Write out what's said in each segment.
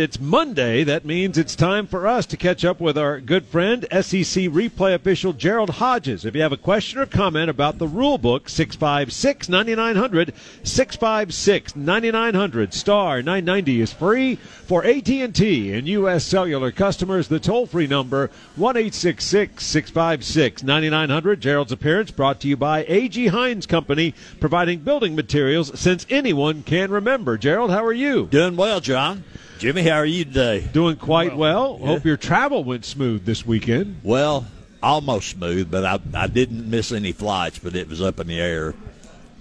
It's Monday. That means it's time for us to catch up with our good friend, SEC replay official Gerald Hodges. If you have a question or comment about the rule book, 656 9900, 656 9900, star 990 is free for AT&T and U.S. Cellular customers. The toll-free number, 1-866-656-9900. Gerald's appearance brought to you by A.G. Heins Company, providing building materials since anyone can remember. Gerald, how are you? Doing well, John. Jimmy, how are you today? Doing quite well. Yeah. Hope your travel went smooth this weekend. Well, almost smooth, but I, I didn't miss any flights, but it was up in the air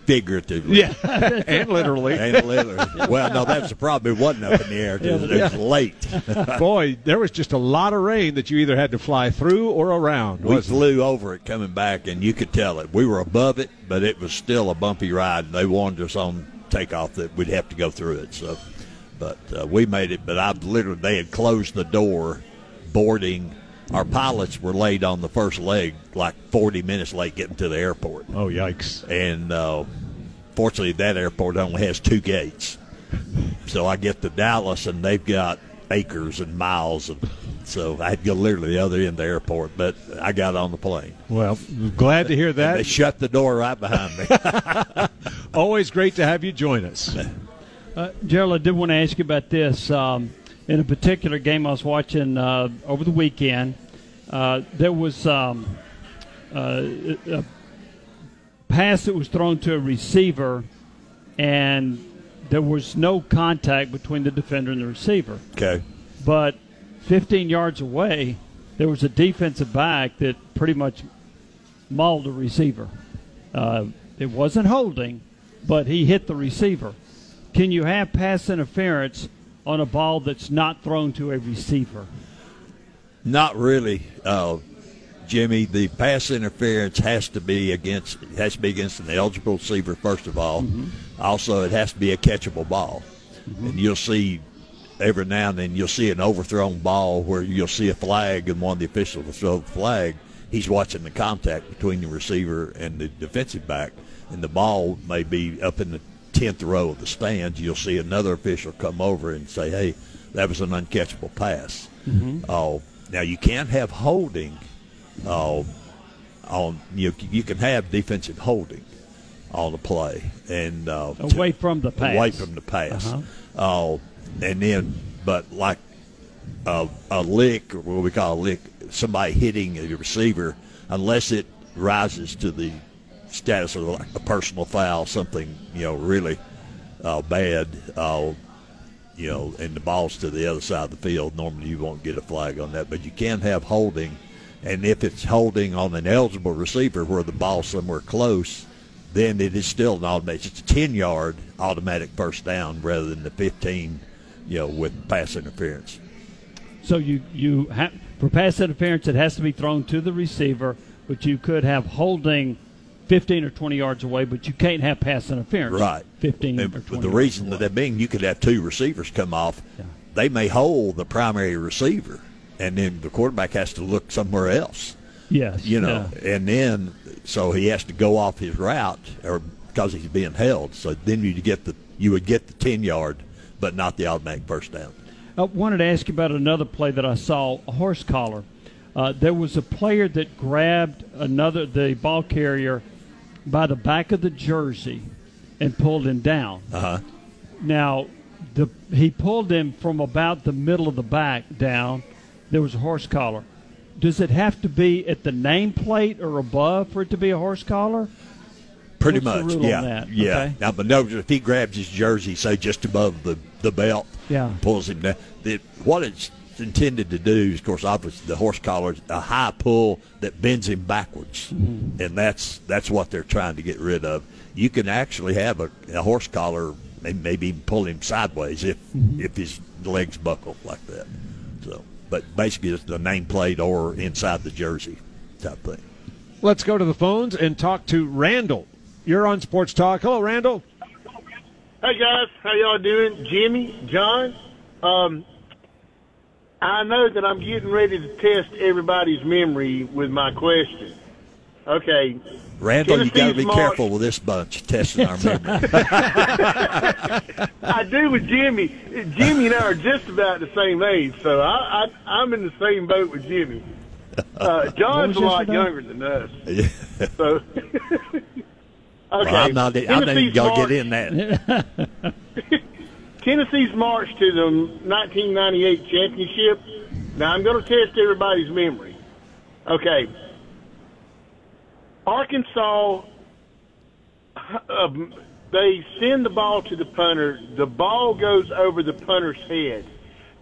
figuratively. Yeah, and literally. And literally. well, no, that's the problem. It wasn't up in the air. It was, it was late. Boy, there was just a lot of rain that you either had to fly through or around. We wasn't it? flew over it coming back, and you could tell it. We were above it, but it was still a bumpy ride. They warned us on takeoff that we'd have to go through it. So, but uh, we made it. But I literally they had closed the door, boarding. Our pilots were late on the first leg, like 40 minutes late getting to the airport. Oh, yikes. And uh, fortunately, that airport only has two gates. So I get to Dallas, and they've got acres and miles. And so I had to go literally the other end of the airport, but I got on the plane. Well, glad to hear that. They shut the door right behind me. Always great to have you join us. Uh, Gerald, I did want to ask you about this. Um, in a particular game I was watching uh, over the weekend, uh, there was um, uh, a pass that was thrown to a receiver, and there was no contact between the defender and the receiver. okay. But 15 yards away, there was a defensive back that pretty much mauled the receiver. Uh, it wasn't holding, but he hit the receiver. Can you have pass interference on a ball that's not thrown to a receiver? Not really, uh, Jimmy. The pass interference has to be against has to be against an eligible receiver first of all. Also, it has to be a catchable ball, and you'll see every now and then you'll see an overthrown ball where you'll see a flag and one of the officials will throw the flag. He's watching the contact between the receiver and the defensive back, and the ball may be up in the tenth row of the stands. You'll see another official come over and say, "Hey, that was an uncatchable pass." Oh, now you can't have holding. Uh, on you, you can have defensive holding on the play and uh, Away from the pass. away from the pass. Uh-huh. uh and then, but like a, a lick, or what we call a lick, somebody hitting a receiver, unless it rises to the status of like a personal foul, something you know really uh, bad, uh, you know, and the ball's to the other side of the field. Normally, you won't get a flag on that, but you can have holding, and if it's holding on an eligible receiver where the ball's somewhere close, then it is still an automatic. It's a ten yard automatic first down rather than the fifteen, you know, with pass interference. So you you ha- for pass interference, it has to be thrown to the receiver, but you could have holding 15 or 20 yards away, but you can't have pass interference. Right. 15 And or 20 the reason that being, you could have two receivers come off. Yeah. They may hold the primary receiver, and then the quarterback has to look somewhere else. Yes. You know, yeah. and then so he has to go off his route, or because he's being held. So then you get the you would get the ten yard, but not the automatic first down. I wanted to ask you about another play that I saw, a horse collar. Uh, there was a player that grabbed another the ball carrier by the back of the jersey and pulled him down. Uh huh. Now, the he pulled him from about the middle of the back down. There was a horse collar. Does it have to be at the nameplate or above for it to be a horse collar? Pretty What's much, yeah, yeah. Okay. Now, but no, if he grabs his jersey, say just above the the belt, Yeah. pulls him down. The, what it's intended to do is, of course, obviously the horse collar is a high pull that bends him backwards, Mm-hmm. and that's that's what they're trying to get rid of. You can actually have a, a horse collar and maybe even pull him sideways if Mm-hmm. if his legs buckle like that. So, but basically, it's the nameplate or inside the jersey type thing. Let's go to the phones and talk to Randall. You're on Sports Talk. Hello, Randall. Hey guys, how y'all doing? Jimmy, John. Um, I know that I'm getting ready to test everybody's memory with my question. Okay. Randall, you got to be march- careful with this bunch testing our memory. I do with Jimmy. Jimmy and I are just about the same age, so I, I I'm in the same boat with Jimmy. Uh, John's a lot younger than us, so. okay. Well, I'm not. I'm not even gonna get in that. Tennessee's march to the 1998 championship. Now I'm going to test everybody's memory. Okay. Arkansas, um, they send the ball to the punter. The ball goes over the punter's head.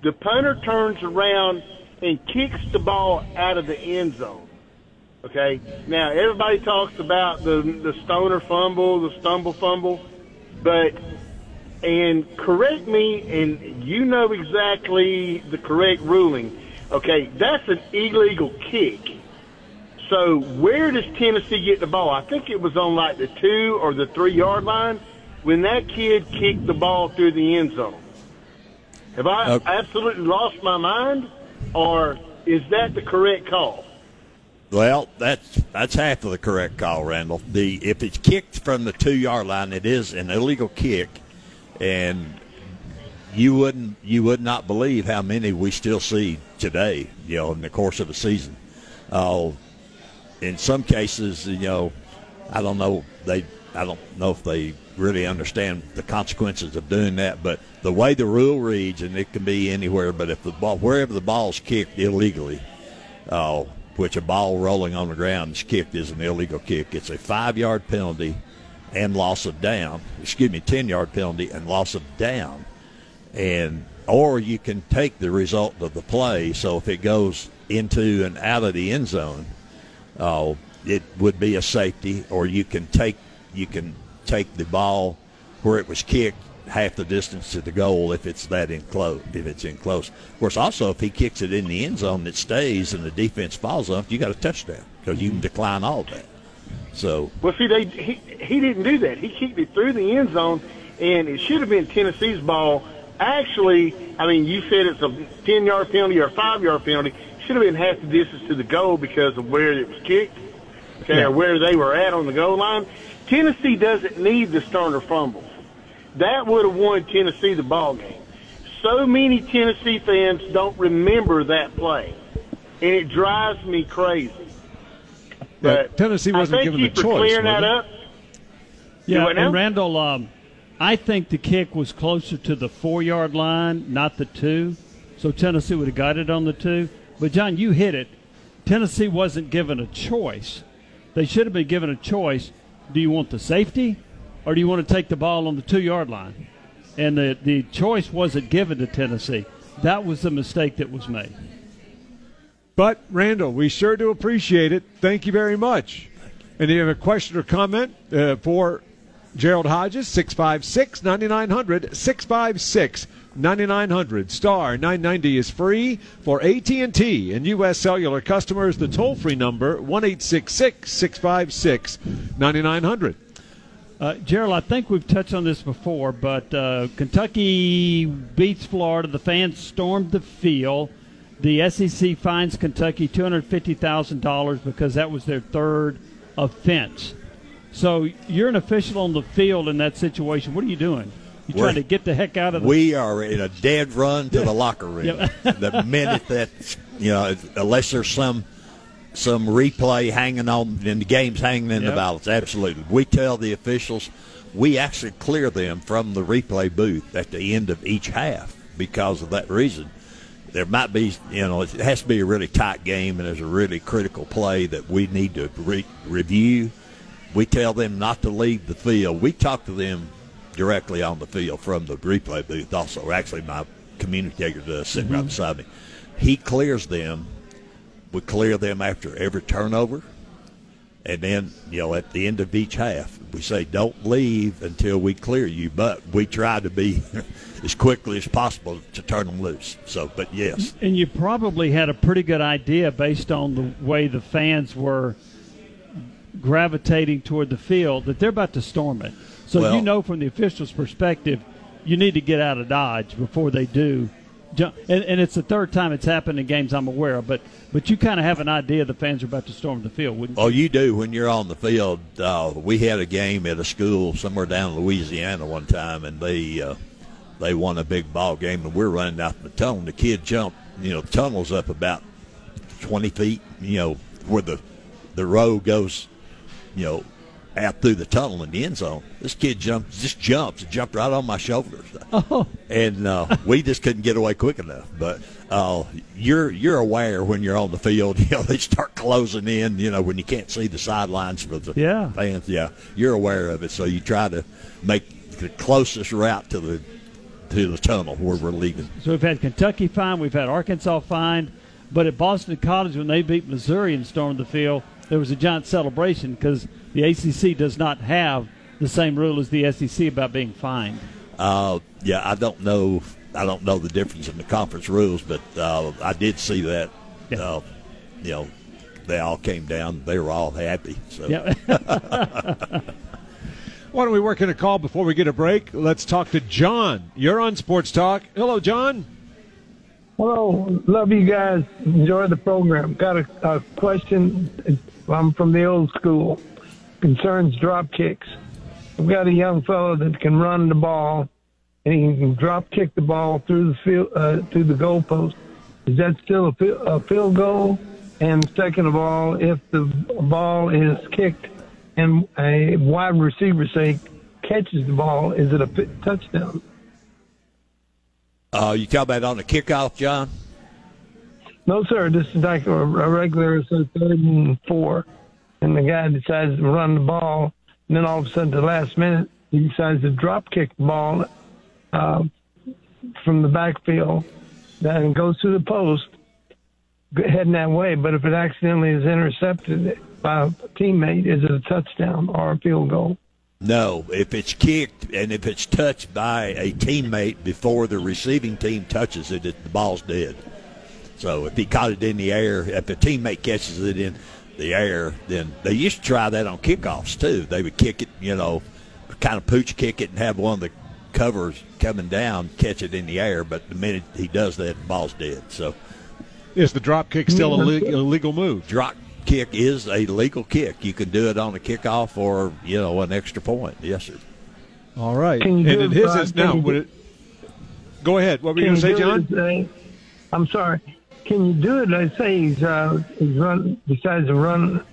The punter turns around and kicks the ball out of the end zone. Okay. Now everybody talks about the the Stoerner fumble, the stumble fumble, but and correct me, and you know exactly the correct ruling. Okay, that's an illegal kick. So where does Tennessee get the ball? I think it was on like the two or the three yard line when that kid kicked the ball through the end zone. Have I Okay. absolutely lost my mind, or is that the correct call? Well, that's that's half of the correct call, Randall. The if it's kicked from the two yard line, it is an illegal kick, and you wouldn't you would not believe how many we still see today. You know, in the course of a season. Uh, in some cases, you know, I don't know they I don't know if they really understand the consequences of doing that, but the way the rule reads, and it can be anywhere, but if the ball wherever the ball's kicked illegally, uh, which a ball rolling on the ground is kicked is an illegal kick. It's a five yard penalty and loss of down. Excuse me, ten yard penalty and loss of down. And or you can take the result of the play. So if it goes into and out of the end zone, uh, it would be a safety. Or you can take you can take the ball where it was kicked half the distance to the goal if it's that in close. If it's in close, of course. Also, if he kicks it in the end zone, it stays and the defense falls off. You got a touchdown because you can decline all that. So Well, see, they he, he didn't do that. He kicked it through the end zone, and it should have been Tennessee's ball. Actually, I mean, you said it's a ten yard penalty or a five yard penalty. Should have been half the distance to the goal because of where it was kicked, okay, or where they were at on the goal line. Tennessee doesn't need the Stoerner fumble. That would have won Tennessee the ball game. So many Tennessee fans don't remember that play, and it drives me crazy. Yeah, Tennessee wasn't given the choice. clearing that up. Yeah, and Randall, um, I think the kick was closer to the four yard line, not the two. So Tennessee would have got it on the two. But John, you hit it. Tennessee wasn't given a choice. They should have been given a choice. Do you want the safety, or do you want to take the ball on the two yard line? And the the choice wasn't given to Tennessee. That was the mistake that was made. But Randall, we sure do appreciate it. Thank you very much. And if you have a question or comment uh, for Gerald Hodges, 656 9900, 656 9900. Star 990 is free for AT&T and U.S. Cellular customers. The toll-free number, 1-866-656 9900. Uh, Gerald, I think we've touched on this before, but uh, Kentucky beats Florida. The fans stormed the field. The SEC fines Kentucky $250,000 because that was their third offense. So you're an official on the field in that situation. What are you doing? You We're- trying to get the heck out of the we are in a dead run to the locker room. Yeah. the minute that you know, unless there's some some replay hanging on and the game's hanging in the balance, absolutely. We tell the officials we actually clear them from the replay booth at the end of each half because of that reason. There might be, you know, it has to be a really tight game and there's a really critical play that we need to re- review. We tell them not to leave the field. We talk to them directly on the field from the replay booth. Also, actually, my communicator does sitting right mm-hmm. beside me. He clears them. We clear them after every turnover, and then you know at the end of each half, we say don't leave until we clear you. But we try to be as quickly as possible to turn them loose. So, but yes, And you probably had a pretty good idea based on the way the fans were gravitating toward the field that they're about to storm it. So Well- you know from the official's perspective, you need to get out of Dodge before they do jump, and, and it's the third time it's happened in games I'm aware of. But but you kind of have an idea the fans are about to storm the field, wouldn't you? Oh, you do when you're on the field. Uh, we had a game at a school somewhere down in Louisiana one time, and they uh, they won a big ball game, and we're running out the tunnel. The kid jumped, you know, the tunnel's up about 20 feet, you know, where the the row goes, you know, out through the tunnel in the end zone. This kid jumped, just jumps, jumped right on my shoulders, Oh, and uh, we just couldn't get away quick enough. But uh, you're you're aware when you're on the field, you know, they start closing in, you know, when you can't see the sidelines for the Yeah. fans. Yeah, you're aware of it, so you try to make the closest route to the to the tunnel where we're leaving. so we've had Kentucky fine, we've had Arkansas fine, but at Boston College when they beat Missouri and stormed the field, there was a giant celebration because the ACC does not have the same rule as the SEC about being fined. Uh, yeah, I don't know. I don't know the difference in the conference rules, but uh, I did see that. Yeah. Uh, you know, they all came down. They were all happy. So Yeah. Why don't we work in a call before we get a break? Let's talk to John. You're on Sports Talk. Hello, John. Hello, love you guys. Enjoy the program. Got a, a question. I'm from the old school. Concerns drop kicks. We've got a young fellow that can run the ball, and he can drop kick the ball through the field uh, through the goalpost. Is that still a, a field goal? And second of all, if the ball is kicked and a wide receiver say catches the ball, is it a touchdown? uh, you talk about on the kickoff, John? No, sir. This is like a, regular so third and four, and the guy decides to run the ball, and then all of a sudden, at the last minute, he decides to drop kick the ball uh, from the backfield, then goes to the post, heading that way. But if it accidentally is intercepted by a teammate, is it a touchdown or a field goal? No, if it's kicked and if it's touched by a teammate before the receiving team touches it, it the ball's dead. So if he caught it in the air, if the teammate catches it in the air, then they used to try that on kickoffs too. They would kick it, you know, kind of pooch kick it and have one of the covers coming down catch it in the air. But the minute he does that, the ball's dead. So Is the drop kick still a, legal move? drop kick is a legal kick. You can do it on a kickoff or you know an extra point. Yes, sir. All right. Can And you do in it, his Brian? is now. Would it, go ahead. What were you going to say, John? it as a- I'm sorry. Can you do it? Let's say he's uh, he's run decides to run,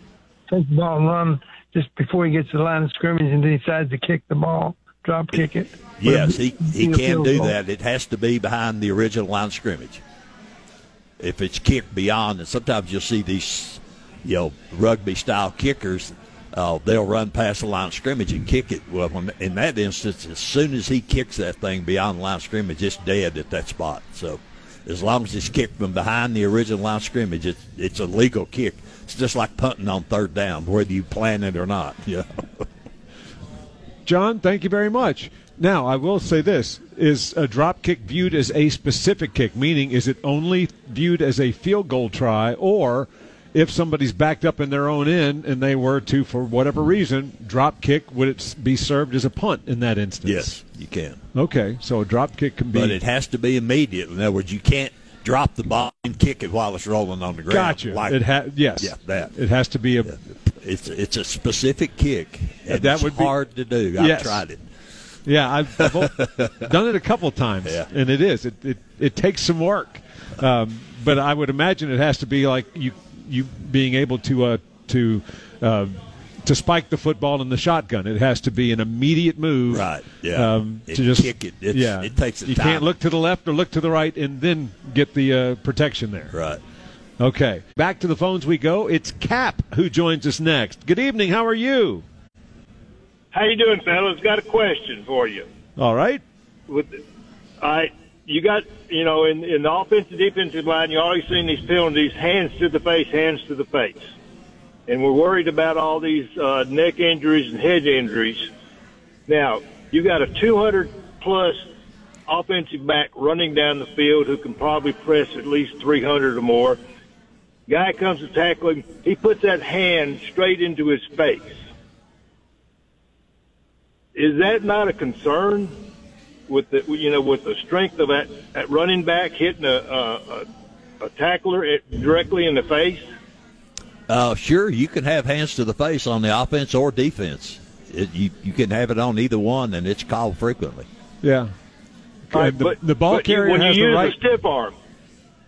take the ball and run just before he gets to the line of scrimmage, and then decides to kick the ball, drop kick it. Yes, he, he Would it be a can do goal? that. It has to be behind the original line of scrimmage. If it's kicked beyond, and sometimes you'll see these, you know, rugby style kickers, uh, they'll run past the line of scrimmage and kick it. Well, when, in that instance, as soon as he kicks that thing beyond the line of scrimmage, it's dead at that spot. So, as long as it's kicked from behind the original line of scrimmage, it's it's a legal kick. It's just like punting on third down, whether you plan it or not. Know? John, thank you very much. Now, I will say this is a drop kick viewed as a specific kick, meaning is it only viewed as a field goal try, or if somebody's backed up in their own end and they were to, for whatever reason, drop kick, would it be served as a punt in that instance? yes, you can. Okay, so a drop kick can be. But it has to be immediate. In other words, you can't drop the ball and kick it while it's rolling on the ground. Gotcha. Like, it ha- yes. Yeah, that. It has to be a. it's it's a specific kick. And That it's would be- hard to do. I've Yes. tried it. Yeah, I've, I've done it a couple times, Yeah. and it is. It, it it takes some work, um, but I would imagine it has to be like you you being able to uh, to uh, to spike the football in the shotgun. It has to be an immediate move, Right, yeah. Um, It- to just kick it. It's- yeah, it takes the You time. can't look to the left or look to the right and then get the uh, protection there. Right. Okay, back to the phones we go. It's Cap who joins us next. Good evening. How are you? How you doing, fellas? Got a question for you. All right. With, all right, you got you know in in the offensive defensive line, you always seen these penalties: hands to the face, hands to the face, and we're worried about all these uh, neck injuries and head injuries. Now you got a 200 plus offensive back running down the field who can probably press at least 300 or more. Guy comes to tackle him, he puts that hand straight into his face. Is that not a concern? With the you know with the strength of that, that running back hitting a a, a, a tackler at, directly in the face? Uh, sure, you can have hands to the face on the offense or defense. It, you you can have it on either one, and it's called frequently. Yeah. Right, the, but, the ball but carrier when has you the use right. a stiff arm.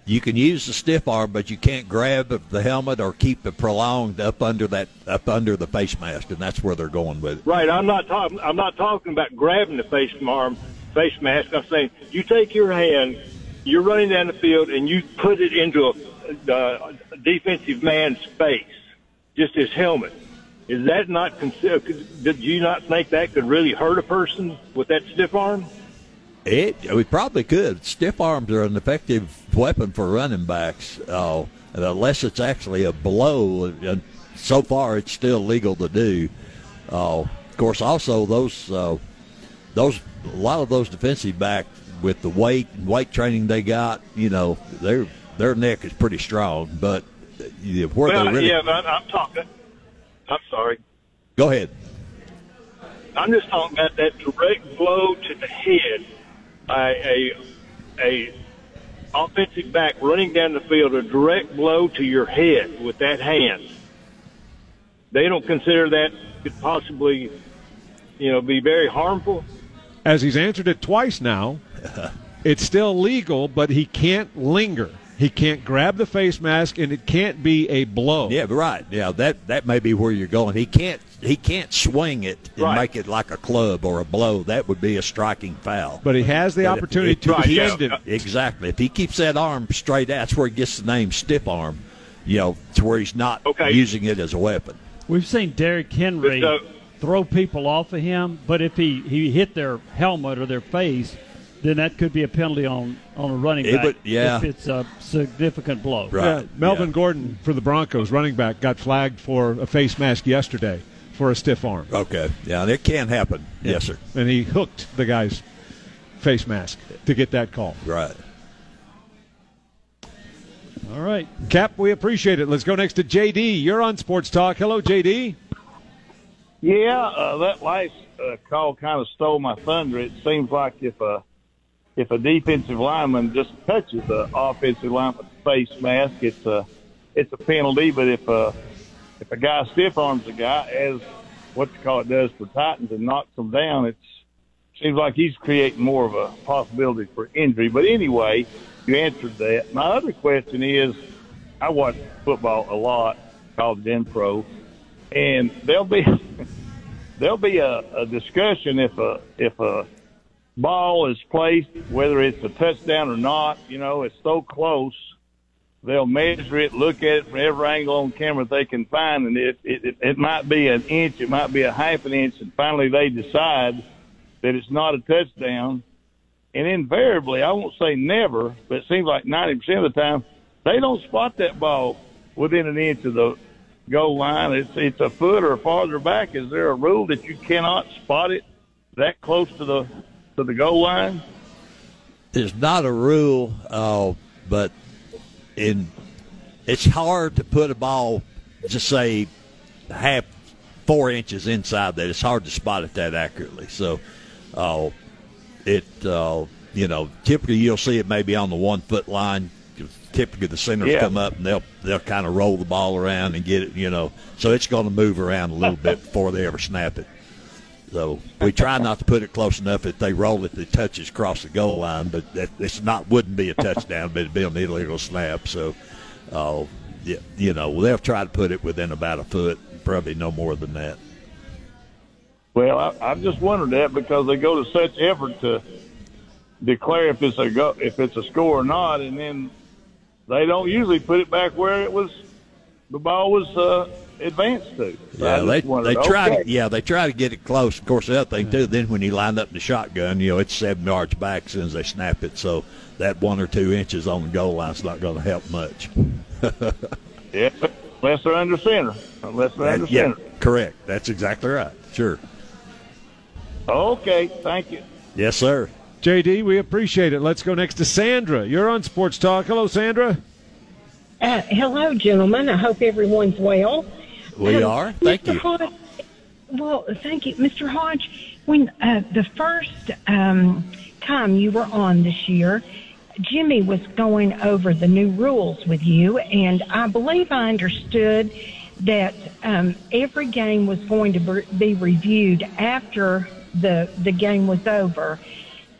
You can use the stiff arm, but you can't grab the helmet or keep it prolonged up under that up under the face mask, and that's where they're going with it. Right. I'm not talking. I'm not talking about grabbing the face arm, face mask. I'm saying you take your hand, you're running down the field, and you put it into a, uh, defensive man's face, just his helmet. Is that not consider? Did you not think that could really hurt a person with that stiff arm? It we probably could. Stiff arms are an effective weapon for running backs, uh, unless it's actually a blow. And so far, it's still legal to do. Uh, of course, also those uh, those a lot of those defensive backs with the weight and weight training they got, you know, their their neck is pretty strong. But where well, they really yeah, but I'm talking. I'm sorry. go ahead. I'm just talking about that direct blow to the head. A a, a offensive back running down the field, a direct blow to your head with that hand. They don't consider that could possibly, you know, be very harmful. As he's answered it twice now, it's still legal, but he can't linger. He can't grab the face mask, and it can't be a blow. Yeah, right. Yeah, that that may be where you're going. He can't he can't swing it and Right. make it like a club or a blow. That would be a striking foul. But he has the But opportunity if- to Right, yeah. defend it. Exactly. If he keeps that arm straight out, that's where he gets the name stiff arm. You know, to where he's not Okay. using it as a weapon. We've seen Derrick Henry But, uh, throw people off of him, but if he, he hit their helmet or their face, then that could be a penalty on, on a running It back would- yeah. if it's a significant blow. Right. Yeah, Melvin yeah. Gordon for the Broncos, running back, got flagged for a face mask yesterday for a stiff arm. Okay. Yeah, and it can happen. Yes, sir. And he hooked the guy's face mask to get that call. Right. All right. Cap, we appreciate it. Let's go next to JD. You're on Sports Talk. Hello, JD. Yeah, uh, that last uh, call kind of stole my thunder. It seems like if a if a defensive lineman just touches the offensive lineman's face mask, it's a it's a penalty. But if a if a guy stiff arms a guy, as what you call it does for Titans, and knocks them down, it's seems like he's creating more of a possibility for injury. But anyway, you answered that. My other question is, I watch football a lot, college and pro, and there'll be there'll be a, a discussion if a if a ball is placed, whether it's a touchdown or not. You know, it's so close. They'll measure it, look at it from every angle on camera they can find, and it, it it might be an inch, it might be a half an inch, and finally they decide that it's not a touchdown. And invariably, I won't say never, but it seems like ninety percent of the time they don't spot that ball within an inch of the goal line. It's it's a foot or farther back. Is there a rule that you cannot spot it that close to the to the goal line? There's not a rule, uh, but in it's hard to put a ball, just say half four inches inside that. It's hard to spot it that accurately. So, uh, it uh, you know typically you'll see it maybe on the one foot line. Typically the centers Yeah. come up and they'll they'll kind of roll the ball around and get it. You know, so it's going to move around a little bit before they ever snap it. So we try not to put it close enough that they roll it, the touches cross the goal line, but that, it's not wouldn't be a touchdown, but it'd be an illegal snap. So, uh, yeah, you know, they'll try to put it within about a foot, probably no more than that. Well, I, I've just wondered that because they go to such effort to declare if it's a go, if it's a score or not, and then they don't usually put it back where it was the ball was uh, advanced to. So Yeah, they wondered, they try okay. to yeah they try to get it close. Of course, the other thing too, then when you line up the shotgun, you know it's seven yards back as soon as they snap it, so that one or two inches on the goal line's not going to help much. Yeah, unless they're under center. Unless they're under yeah, center. correct. That's exactly right. Sure. Okay, thank you. Yes, sir. JD, we appreciate it. Let's go next to Sandra. You're on Sports Talk. Hello, Sandra. Uh, hello, gentlemen. I hope everyone's well. We Um, are. Thank Mr. you. Hodge, well, thank you, Mr. Hodge. when uh, the first um, time you were on this year, Jimmy was going over the new rules with you, and I believe I understood that um, every game was going to be reviewed after the the game was over,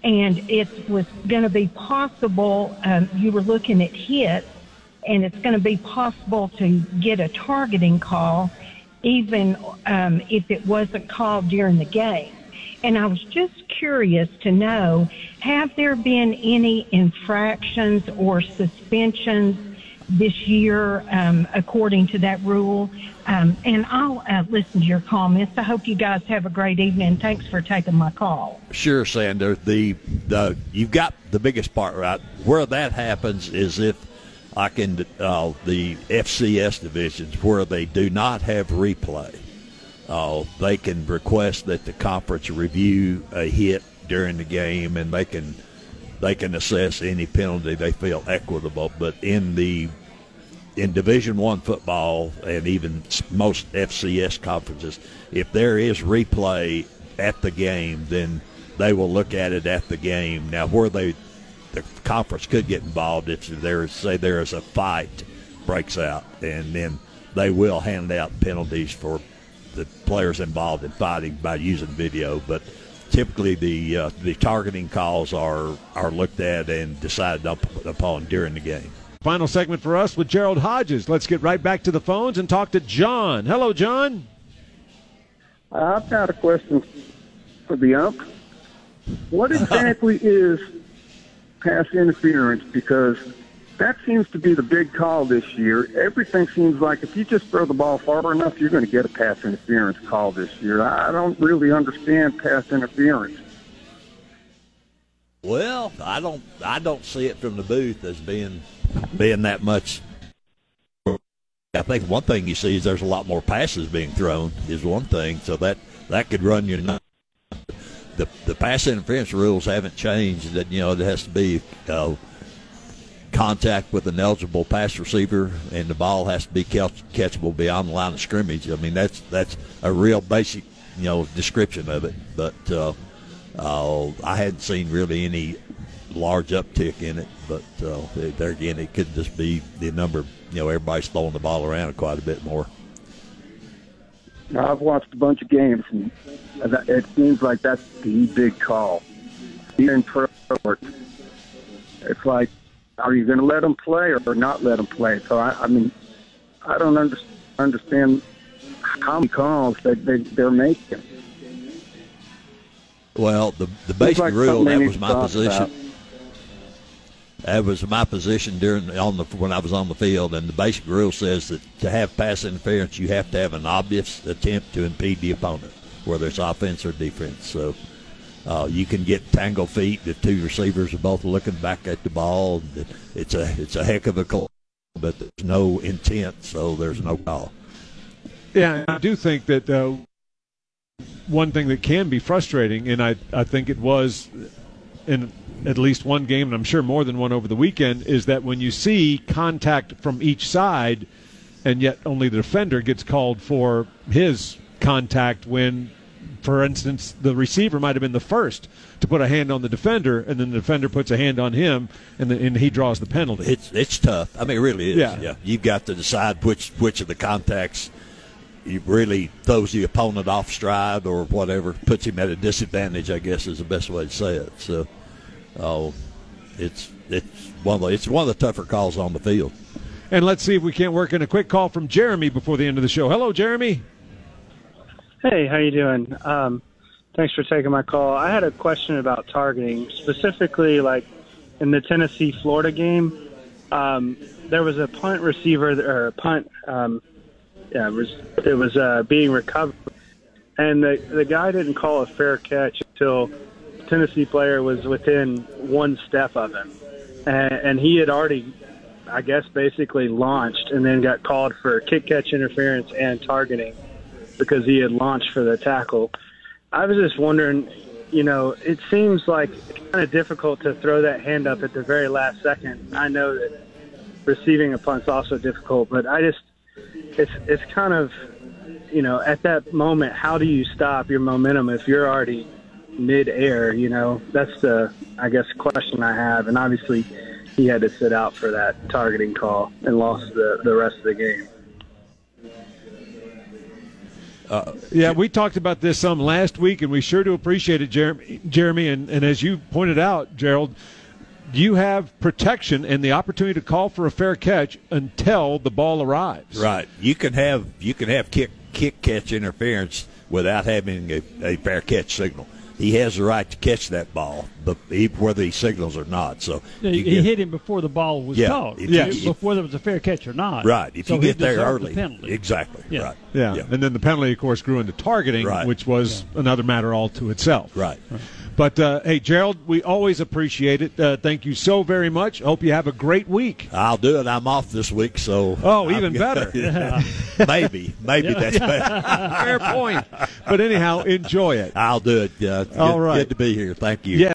and it was going to be possible. Um, you were looking at hits, and it's going to be possible to get a targeting call, even um, if it wasn't called during the game. And I was just curious to know, have there been any infractions or suspensions this year um, according to that rule? Um, and I'll uh, listen to your comments. I hope you guys have a great evening. Thanks for taking my call. Sure, Sander. The the you've got the biggest part right. Where that happens is if I can uh, the FCS divisions where they do not have replay uh, they can request that the conference review a hit during the game, and they can they can assess any penalty they feel equitable. But in the in Division One football and even most FCS conferences, if there is replay at the game, then they will look at it at the game. Now, where they the conference could get involved if there is say there is a fight breaks out, and then they will hand out penalties for the players involved in fighting by using video, but typically the uh, the targeting calls are are looked at and decided up, upon during the game. Final segment for us with Gerald Hodges. Let's get right back to the phones and talk to John. Hello, John. I've got a question for the ump. What exactly is pass interference? Because that seems to be the big call this year. Everything seems like if you just throw the ball far enough, you're going to get a pass interference call this year. I don't really understand pass interference. Well, I don't. I don't see it from the booth as being being that much. I think one thing you see is there's a lot more passes being thrown. Is one thing, so that that could run your. The the pass interference rules haven't changed. That you know it has to be. Uh, contact with an eligible pass receiver, and the ball has to be catch- catchable beyond the line of scrimmage. I mean, that's that's a real basic, you know, description of it. But uh, uh, I hadn't seen really any large uptick in it. But uh, there again, it could just be the number. You know, everybody's throwing the ball around quite a bit more. Now, I've watched a bunch of games, and it seems like that's the big call. Even pro, it's like are you going to let them play or not let them play? So I, I mean, I don't under, understand how many calls that they, they're making. Well, the the basic like rule that was my position. About. That was my position during on the when I was on the field, and the basic rule says that to have pass interference, you have to have an obvious attempt to impede the opponent, whether it's offense or defense. So uh, you can get tangle feet if two receivers are both looking back at the ball. It's a it's a heck of a call, but there's no intent, so there's no call. Yeah, I do think that uh, one thing that can be frustrating, and I I think it was in at least one game, and I'm sure more than one over the weekend, is that when you see contact from each side, and yet only the defender gets called for his contact when for instance, the receiver might have been the first to put a hand on the defender, and then the defender puts a hand on him, and then and he draws the penalty. It's it's tough. I mean, it really is. Yeah. yeah. You've got to decide which which of the contacts you really throws the opponent off stride or whatever, puts him at a disadvantage. I guess is the best way to say it. So, oh, uh, it's it's one of the it's one of the tougher calls on the field. And let's see if we can't work in a quick call from Jeremy before the end of the show. Hello, Jeremy. Hey, how you doing? Um, thanks for taking my call. I had a question about targeting, specifically like in the Tennessee Florida game. Um, there was a punt receiver or a punt. Um, yeah, it was it was uh, being recovered, and the the guy didn't call a fair catch until Tennessee player was within one step of him, and, and he had already, I guess, basically launched, and then got called for kick catch interference and targeting because he had launched for the tackle. I was just wondering, you know, it seems like kind of difficult to throw that hand up at the very last second. I know that receiving a punt's also difficult, but I just it's it's kind of you know at that moment how do you stop your momentum if you're already mid-air. You know, that's the I guess question I have, and obviously he had to sit out for that targeting call and lost the the rest of the game. Uh, yeah, we talked about this some last week, and we sure do appreciate it, Jeremy. Jeremy and, and as you pointed out, Gerald, you have protection and the opportunity to call for a fair catch until the ball arrives. Right. You can have you can have kick kick catch interference without having a, a fair catch signal. He has the right to catch that ball, but he, whether he signals or not. So He, he get- hit him before the ball was Yeah, caught. if you- If- before there was a fair catch or not. right. If So you get there deserved the early, penalty. exactly. Yeah. Right. Yeah. and then the penalty, of course, grew into targeting, Right. which was another matter all to itself. Right. But uh, hey, Gerald, we always appreciate it. Uh, thank you so very much. Hope you have a great week. I'll do it. I'm off this week, so Oh, even better. maybe, maybe that's better. Fair point. But anyhow, enjoy it. I'll do it. Uh, good, All right. Good to be here. Thank you. Yeah.